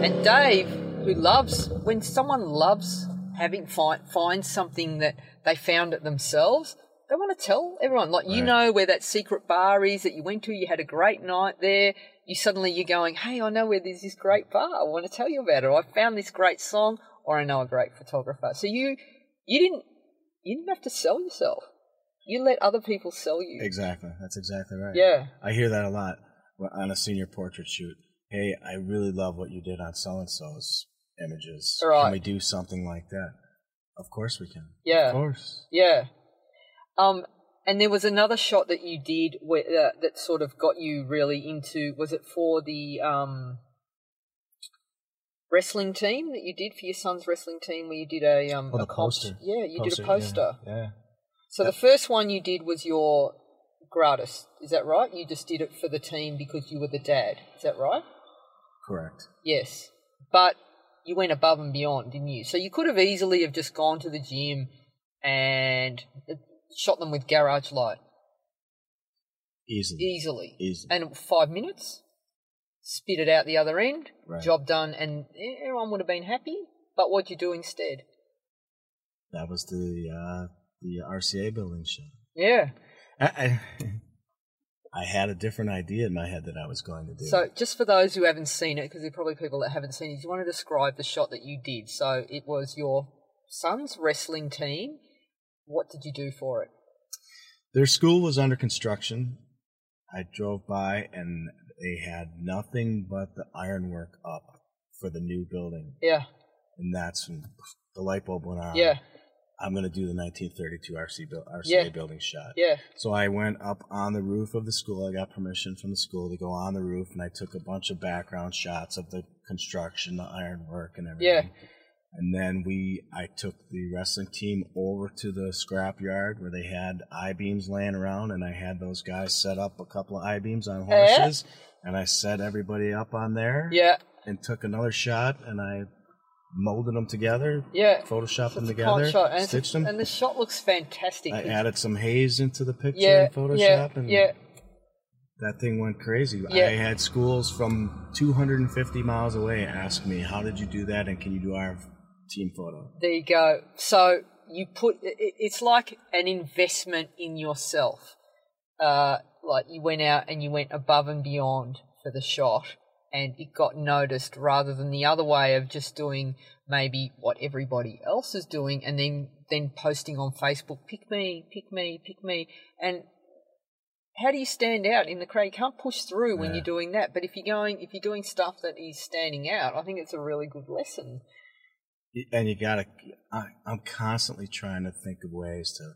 Speaker 1: And Dave, who loves when someone loves having find finds something that they found it themselves. They want to tell everyone, like you know where that secret bar is that you went to. You had a great night there. You suddenly you're going, hey, I know where there's this great bar. I want to tell you about it. Or I found this great song, or I know a great photographer. So you you didn't you didn't have to sell yourself. You let other people sell you.
Speaker 5: Exactly. That's exactly right.
Speaker 1: Yeah.
Speaker 5: I hear that a lot on a senior portrait shoot. Hey, I really love what you did on so and so's images.
Speaker 1: Right.
Speaker 5: Can we do something like that? Of course we can.
Speaker 1: Yeah.
Speaker 5: Of course.
Speaker 1: Yeah. Um, and there was another shot that you did where, uh, that sort of got you really into. Was it for the um, wrestling team that you did for your son's wrestling team, where you did a um
Speaker 5: Oh, the
Speaker 1: a comp-
Speaker 5: poster.
Speaker 1: Yeah, you did a poster.
Speaker 5: Yeah.
Speaker 1: So the first one you did was your gratis. Is that right? You just did it for the team because you were the dad. Is that right?
Speaker 5: Correct.
Speaker 1: Yes. But you went above and beyond, didn't you? So you could have easily have just gone to the gym and shot them with garage light
Speaker 5: Easily.
Speaker 1: easily.
Speaker 5: Easily.
Speaker 1: And five minutes, spit it out the other end,
Speaker 5: Right.
Speaker 1: job done, and everyone would have been happy. But what'd you do instead?
Speaker 5: That was the uh, the RCA building shot.
Speaker 1: Yeah.
Speaker 5: I, I, I had a different idea in my head that I was going to do.
Speaker 1: So, just for those who haven't seen it, because there are probably people that haven't seen it, do you want to describe the shot that you did? So, it was your son's wrestling team. What did you do for it?
Speaker 5: Their school was under construction. I drove by and they had nothing but the ironwork up for the new building.
Speaker 1: Yeah,
Speaker 5: And that's when the light bulb went on.
Speaker 1: yeah,
Speaker 5: I'm going to do the 1932 RC buil- RCA
Speaker 1: Yeah.
Speaker 5: building shot.
Speaker 1: yeah,
Speaker 5: So I went up on the roof of the school. I got permission from the school to go on the roof, and I took a bunch of background shots of the construction, the ironwork, and everything. Yeah. And then we, I took the wrestling team over to the scrap yard where they had I beams laying around, and I had those guys set up a couple of I beams on horses, and I set everybody up on there,
Speaker 1: yeah,
Speaker 5: and took another shot, and I molded them together,
Speaker 1: yeah.
Speaker 5: photoshopped them
Speaker 1: it's a con
Speaker 5: together,
Speaker 1: shot,
Speaker 5: stitched them.
Speaker 1: and the shot looks fantastic.
Speaker 5: I added some haze into the picture
Speaker 1: yeah,
Speaker 5: in Photoshop,
Speaker 1: yeah,
Speaker 5: and
Speaker 1: yeah.
Speaker 5: that thing went crazy.
Speaker 1: Yeah.
Speaker 5: I had schools from 250 miles away ask me, "How did you do that?" and "Can you do our team photo?"
Speaker 1: There you go. So you put it's like an investment in yourself. Uh, like you went out and you went above and beyond for the shot, and it got noticed rather than the other way of just doing maybe what everybody else is doing and then then posting on Facebook, pick me, pick me, pick me, and how do you stand out in the crowd? You can't push through when
Speaker 5: Yeah.
Speaker 1: you're doing that. But if you're going, if you're doing stuff that is standing out, I think it's a really good lesson.
Speaker 5: And you gotta. I, I'm constantly trying to think of ways to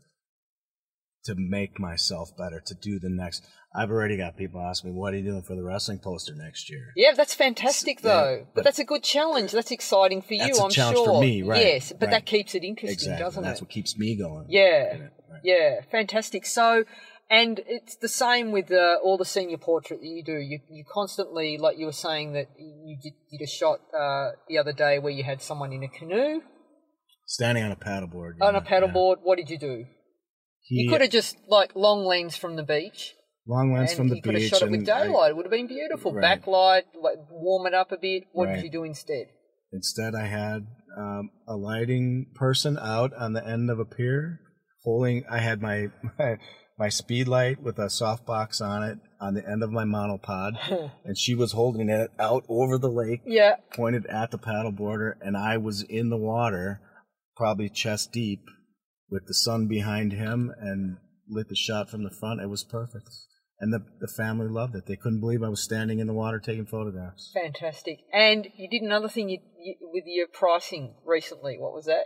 Speaker 5: to make myself better, to do the next. I've already got people ask me, "What are you doing for the wrestling poster next year?"
Speaker 1: Yeah, that's fantastic
Speaker 5: Yeah,
Speaker 1: though. but,
Speaker 5: but-
Speaker 1: that's a good challenge. That's exciting for you,
Speaker 5: That's a
Speaker 1: I'm
Speaker 5: challenge
Speaker 1: sure.
Speaker 5: for me, right,
Speaker 1: Yes, but
Speaker 5: right.
Speaker 1: that keeps it interesting,
Speaker 5: exactly.
Speaker 1: doesn't
Speaker 5: That's
Speaker 1: it?
Speaker 5: That's what keeps me going.
Speaker 1: Yeah.
Speaker 5: right.
Speaker 1: Yeah, fantastic. So, and it's the same with uh, all the senior portrait that you do. You you constantly, like you were saying, that you did, did a shot uh, the other day where you had someone in a canoe
Speaker 5: Standing on a paddleboard.
Speaker 1: on
Speaker 5: yeah,
Speaker 1: a paddleboard. What did you do?
Speaker 5: He-
Speaker 1: could have just like long lens from the beach.
Speaker 5: long lens from the
Speaker 1: you could have shot it with
Speaker 5: and I-
Speaker 1: daylight. it would have been beautiful.
Speaker 5: Right.
Speaker 1: Backlight, like, warm it up a bit. What did you do instead?
Speaker 5: Instead, I had um, a lighting person out on the end of a pier holding. I had my my, my speed light with a softbox on it on the end of my monopod, and she was holding it out over the lake,
Speaker 1: Yeah,
Speaker 5: pointed at the paddle border, and I was in the water, probably chest deep, with the sun behind him, and lit the shot from the front. It was perfect. And the, the family loved it. They couldn't believe I was standing in the water taking photographs.
Speaker 1: fantastic. And you did another thing you, you, with your pricing recently. What was that?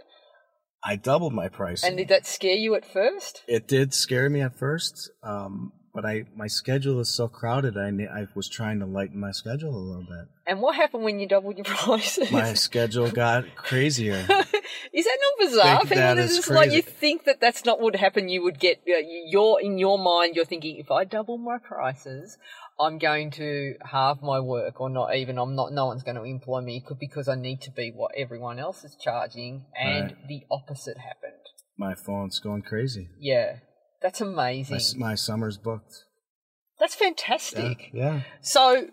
Speaker 5: I doubled my pricing.
Speaker 1: And did that scare you at first?
Speaker 5: it did scare me at first, um, but I my schedule is so crowded. I I was trying to lighten my schedule a little bit.
Speaker 1: And what happened when you doubled your prices?
Speaker 5: My schedule got crazier.
Speaker 1: is that not bizarre?
Speaker 5: Think that
Speaker 1: are like you think that that's not what would happen. You would get uh, you're in your mind. You're thinking if I double my prices, I'm going to halve my work, or not even. I'm not. No one's going to employ me because I need to be what everyone else is charging, and
Speaker 5: Right.
Speaker 1: the opposite happened.
Speaker 5: My phone's going crazy.
Speaker 1: Yeah, that's
Speaker 5: My,
Speaker 1: amazing.
Speaker 5: s- my summer's booked.
Speaker 1: That's
Speaker 5: Yeah,
Speaker 1: fantastic.
Speaker 5: yeah.
Speaker 1: So,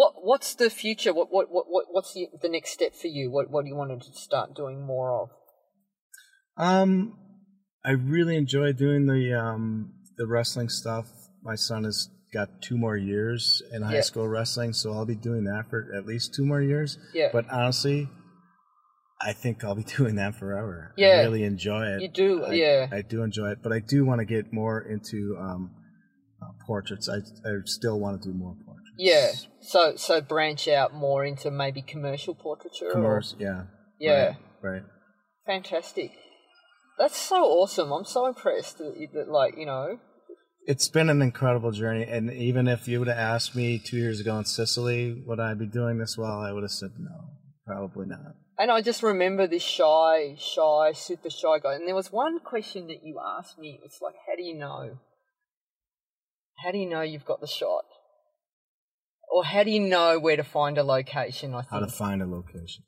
Speaker 1: what what's the future? What what what what- what's the the next step for you? What what do you want to start doing more of?
Speaker 5: Um, I really enjoy doing the um the wrestling stuff. My son has got two more years in high
Speaker 1: Yeah.
Speaker 5: school wrestling, so I'll be doing that for at least two more years.
Speaker 1: Yeah.
Speaker 5: But honestly, I think I'll be doing that forever.
Speaker 1: Yeah.
Speaker 5: I really enjoy it.
Speaker 1: You do,
Speaker 5: I,
Speaker 1: yeah.
Speaker 5: I do enjoy it, but I do want to get more into um, uh, portraits. I I still want to do more.
Speaker 1: Yeah. So so branch out more into maybe commercial portraiture. or-
Speaker 5: Commerce, yeah.
Speaker 1: Yeah.
Speaker 5: Right. right.
Speaker 1: Fantastic. That's so awesome. I'm so impressed that, you- that like you know.
Speaker 5: It's been an incredible journey, and even if you would have asked me two years ago in Sicily, would I be doing this well? I would have said no, probably not.
Speaker 1: And I just remember this shy, shy, super shy guy. And there was one question that you asked me. It's like, how do you know? How do you know you've got the shot? Or how do you know where to find a location? I think
Speaker 5: How to find a location?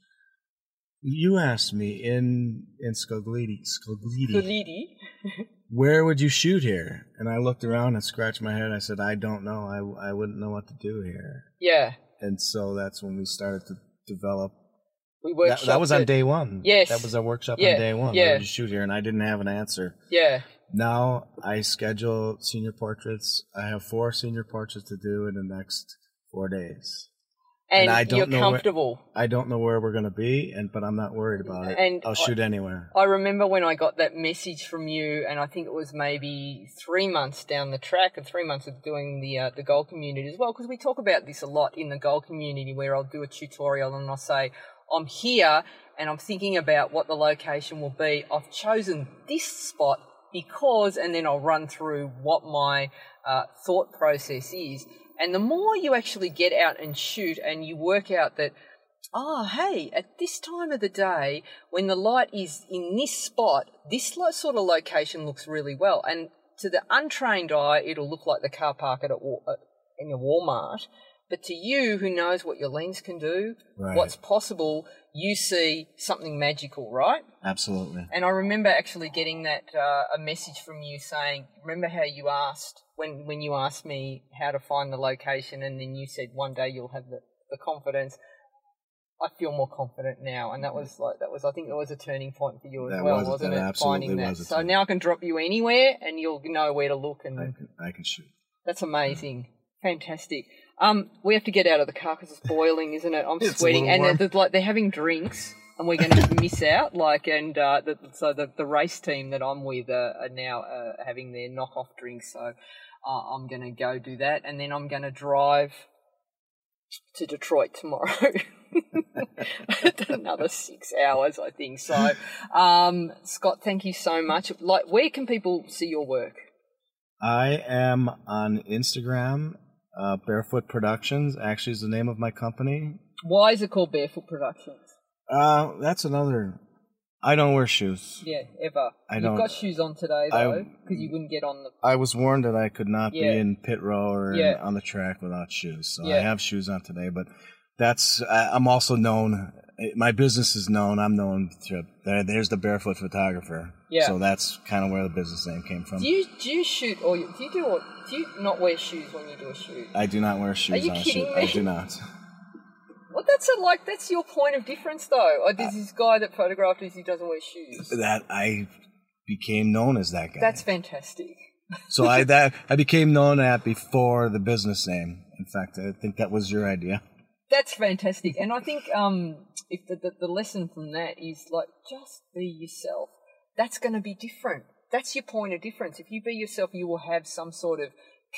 Speaker 5: You asked me in in Scoglitti,
Speaker 1: Scoglitti,
Speaker 5: where would you shoot here? And I looked around and scratched my head. And I said, I don't know. I I wouldn't know what to do here.
Speaker 1: Yeah.
Speaker 5: and so that's when we started to develop
Speaker 1: We
Speaker 5: That, that was on day one.
Speaker 1: Yes.
Speaker 5: That was our workshop
Speaker 1: Yeah,
Speaker 5: on day one.
Speaker 1: yeah.
Speaker 5: Where did you shoot here? And I didn't have an answer.
Speaker 1: Yeah.
Speaker 5: Now I schedule senior portraits. I have four senior portraits to do in the next four days.
Speaker 1: And,
Speaker 5: And I don't
Speaker 1: you're
Speaker 5: know where-
Speaker 1: comfortable.
Speaker 5: I don't know where we're going to be, and but I'm not worried about it.
Speaker 1: And
Speaker 5: I'll
Speaker 1: I-
Speaker 5: shoot anywhere.
Speaker 1: I remember when I got that message from you, and I think it was maybe three months down the track, and three months of doing the uh, the goal community as well, because we talk about this a lot in the goal community, where I'll do a tutorial and I'll say, "I'm here, and I'm thinking about what the location will be. I've chosen this spot because," and then I'll run through what my uh, thought process is. And the more you actually get out and shoot, and you work out that oh, hey, at this time of the day, when the light is in this spot, this sort of location looks really well. And to the untrained eye, it'll look like the car park at a, a Walmart. But to you, who knows what your lens can do,
Speaker 5: Right.
Speaker 1: what's possible, you see something magical, right?
Speaker 5: Absolutely.
Speaker 1: And I remember actually getting that uh, a message from you saying, "Remember how you asked when when you asked me how to find the location, and then you said one day you'll have the, the confidence." I feel more confident now, and that was like that was I think that was a turning point for you as
Speaker 5: That
Speaker 1: well,
Speaker 5: was-
Speaker 1: wasn't
Speaker 5: that
Speaker 1: it?
Speaker 5: absolutely
Speaker 1: Finding that. So now I can drop you anywhere, and you'll know where to look, and
Speaker 5: I can, I can shoot.
Speaker 1: that's amazing. Fantastic. Um, we have to get out of the car because it's boiling, isn't it? I'm
Speaker 5: It's a
Speaker 1: sweating,
Speaker 5: little
Speaker 1: and they're, they're like they're having drinks, and we're going to miss out. Like, and uh, the, so the the race team that I'm with uh, are now uh, having their knockoff drinks. So uh, I'm going to go do that, and then I'm going to drive to Detroit tomorrow. Another six hours, I think. So, um, Scott, thank you so much. Like, where can people see your work?
Speaker 5: I am on Instagram. Uh, Barefoot Productions actually is the name of my company.
Speaker 1: Why is it called Barefoot Productions?
Speaker 5: Uh, that's another. I don't wear shoes.
Speaker 1: Yeah, ever.
Speaker 5: I
Speaker 1: You've
Speaker 5: don't-
Speaker 1: got shoes on today though, because you wouldn't get on the.
Speaker 5: I was warned that I could not
Speaker 1: Yeah.
Speaker 5: be in pit row or in-
Speaker 1: Yeah.
Speaker 5: on the track without shoes. So
Speaker 1: Yeah.
Speaker 5: I have shoes on today, but that's I, I'm also known. My business is known. I'm known through. There, there's the barefoot photographer.
Speaker 1: Yeah.
Speaker 5: So that's kind of where the business name came from.
Speaker 1: Do you do you shoot or do you do or do you not wear shoes when you do a shoot?
Speaker 5: I do not wear shoes Are
Speaker 1: you
Speaker 5: on a
Speaker 1: kidding
Speaker 5: shoot.
Speaker 1: me?
Speaker 5: I do not.
Speaker 1: Well, that's a, like that's your point of difference though. Or there's this guy that photographed us. He doesn't wear shoes.
Speaker 5: That I became known as that guy.
Speaker 1: That's fantastic.
Speaker 5: so I that I became known at before the business name. In fact, I think that was your idea.
Speaker 1: That's fantastic, and I think um, if the, the the lesson from that is like just be yourself. That's going to be different. That's your point of difference. If you be yourself, you will have some sort of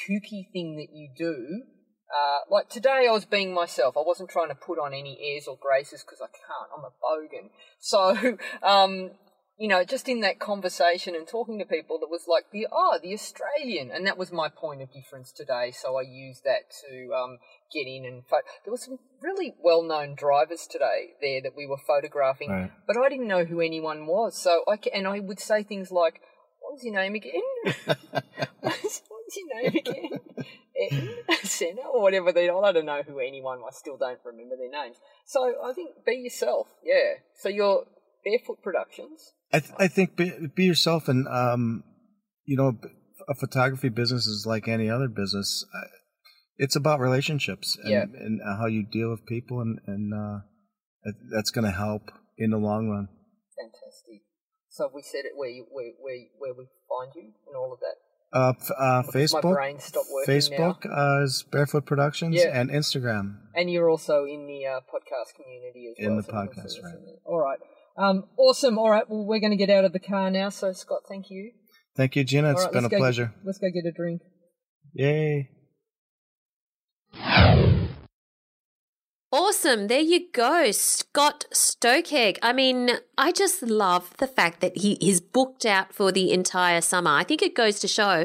Speaker 1: kooky thing that you do. Uh, like today, I was being myself. I wasn't trying to put on any airs or graces because I can't. I'm a bogan. So, um, you know, just in that conversation and talking to people, that was like the oh, the Australian, and that was my point of difference today. So I used that to um, get in and pho- there were some really well-known drivers today there that we were photographing,
Speaker 5: Right.
Speaker 1: but I didn't know who anyone was. So I ca- and I would say things like, "What was your name again? What's what's your name again? Senna or whatever they are. I don't know who anyone. I still don't remember their names. So I think be yourself. Yeah. So you're Barefoot Productions.
Speaker 5: I, th- I think be, be yourself, and um, you know, a photography business is like any other business. Uh, It's about relationships and,
Speaker 1: Yeah.
Speaker 5: and how you deal with people, and and uh, that's going to help in the long run.
Speaker 1: Fantastic. So have we said it where you where where where we find you and all of that.
Speaker 5: Uh, uh,
Speaker 1: My
Speaker 5: Facebook,
Speaker 1: brain stopped working
Speaker 5: Facebook uh, is Barefoot Productions,
Speaker 1: Yeah.
Speaker 5: and Instagram.
Speaker 1: And you're also in the uh, podcast community as
Speaker 5: In
Speaker 1: well.
Speaker 5: the
Speaker 1: so
Speaker 5: podcast, right.
Speaker 1: All right. Um, awesome. All right. Well, we're going to get out of the car now. So, Scott, thank you.
Speaker 5: Thank you, Gina. It's
Speaker 1: All right,
Speaker 5: been a
Speaker 1: let's go get-
Speaker 5: pleasure.
Speaker 1: let's go get a drink.
Speaker 5: Yay.
Speaker 2: Awesome. There you go. Scott Stokeg. I mean, I just love the fact that he is booked out for the entire summer. I think it goes to show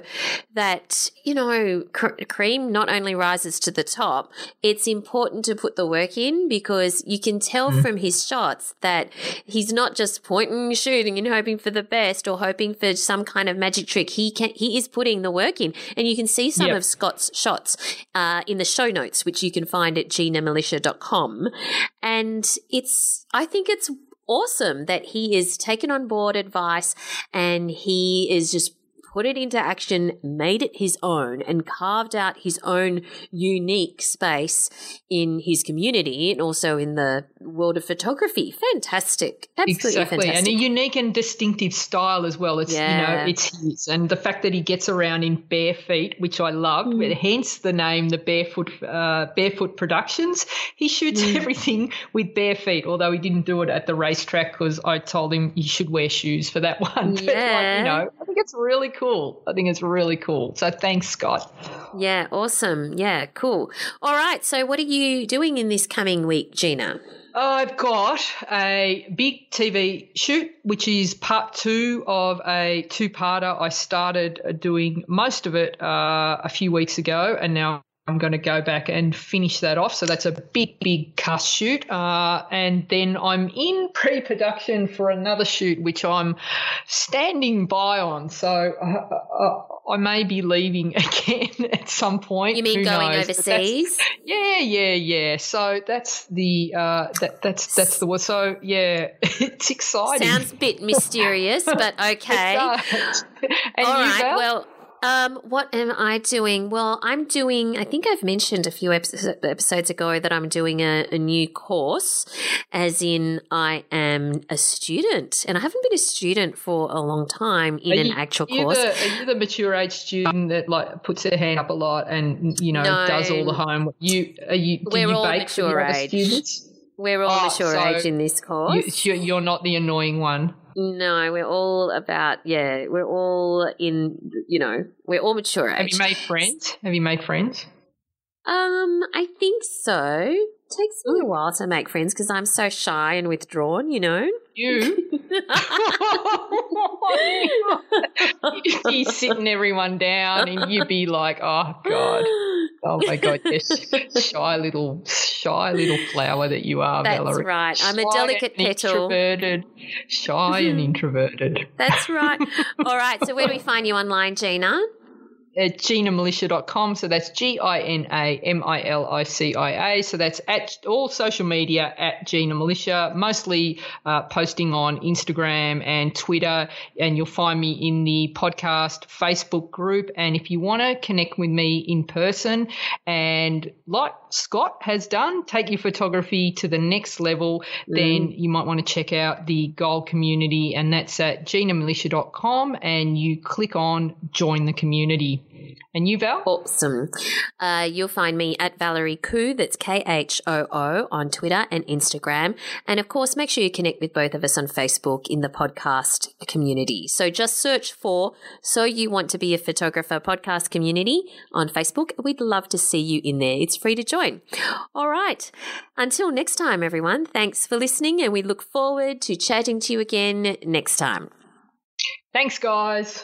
Speaker 2: that, you know, cr- cream not only rises to the top, it's important to put the work in because you can tell from his shots that he's not just pointing shooting and hoping for the best or hoping for some kind of magic trick. He can, he is putting the work in and you can see some
Speaker 3: Yep.
Speaker 2: of Scott's shots uh, in the show notes, which you can find at ginamilicia.com. And it's, I think it's awesome that he is taken on board advice and he is just put it into action, made it his own, and carved out his own unique space in his community and also in the world of photography. Fantastic. Absolutely
Speaker 1: exactly.
Speaker 2: fantastic.
Speaker 1: And a unique and distinctive style as well. It's
Speaker 2: Yeah.
Speaker 1: you know, it's his. And the fact that he gets around in bare feet, which I loved,
Speaker 2: Mm.
Speaker 1: hence the name the Barefoot uh, Barefoot Productions. He shoots
Speaker 2: Mm.
Speaker 1: everything with bare feet, although he didn't do it at the racetrack because I told him he should wear shoes for that one. But like,
Speaker 2: Yeah.
Speaker 1: you know, I think it's really cool. I think it's really cool. So thanks, Scott.
Speaker 2: yeah, awesome. Yeah, cool. All right. So, what are you doing in this coming week, Gina?
Speaker 1: I've got a big TV shoot, which is part two of a two parter. I started doing most of it uh, a few weeks ago, and now I'm going to go back and finish that off. So that's a big, big cast shoot. Uh, and then I'm in pre production for another shoot, which I'm standing by on. So uh, uh, I may be leaving again at some point.
Speaker 2: You mean
Speaker 1: Who
Speaker 2: going
Speaker 1: knows?
Speaker 2: Overseas?
Speaker 1: yeah, yeah, yeah. So that's the uh, that that's that's the word. so yeah, it's exciting.
Speaker 2: Sounds a bit mysterious, but okay.
Speaker 1: It does. and
Speaker 2: All
Speaker 1: you,
Speaker 2: right. Well, um, what am I doing? Well, I'm doing. I think I've mentioned a few episodes, episodes ago that I'm doing a, a new course, as in I am a student, and I haven't been a student for a long time in
Speaker 1: Are
Speaker 2: an
Speaker 1: you-
Speaker 2: actual
Speaker 1: are
Speaker 2: course.
Speaker 1: The, are you the mature age student that like puts their hand up a lot and you know
Speaker 2: No.
Speaker 1: does all the home? You are you? Do
Speaker 2: We're
Speaker 1: you
Speaker 2: all
Speaker 1: bake
Speaker 2: mature age.
Speaker 1: students?
Speaker 2: We're all
Speaker 1: Oh,
Speaker 2: mature
Speaker 1: so
Speaker 2: age in this course.
Speaker 1: You, you're- you're not the annoying one.
Speaker 2: no, we're all about yeah. We're all in. You know, we're all mature age.
Speaker 1: Have you made friends? Have you made friends?
Speaker 2: Um, I think so. It takes me a while to make friends because I'm so shy and withdrawn, you know.
Speaker 1: You? You'd sitting everyone down and you'd be like, oh, God. Oh, my God. this Shy little, shy little flower that you are,
Speaker 2: That's
Speaker 1: Valerie.
Speaker 2: right. I'm a delicate petal.
Speaker 1: Introverted. Shy and mm-hmm. introverted.
Speaker 2: That's right. All right. So where do we find you online, Gina?
Speaker 1: At ginamilicia.com. So that's G I N A M I L I C I A. So that's at all social media at Gina Milicia, mostly uh, posting on Instagram and Twitter. And you'll find me in the podcast Facebook group. And if you want to connect with me in person and like Scott has done, take your photography to the next level, then you might want to check out the Gold community. And that's at ginamilicia.com. And you click on join the community. And you, Val?
Speaker 2: Awesome. Uh, you'll find me at Valerie Khoo, that's K H O O, on Twitter and Instagram. And of course, make sure you connect with both of us on Facebook in the podcast community. So just search for So You Want to Be a Photographer podcast community on Facebook. We'd love to see you in there. It's free to join. All right. Until next time, everyone, thanks for listening, and we look forward to chatting to you again next time.
Speaker 1: Thanks, guys.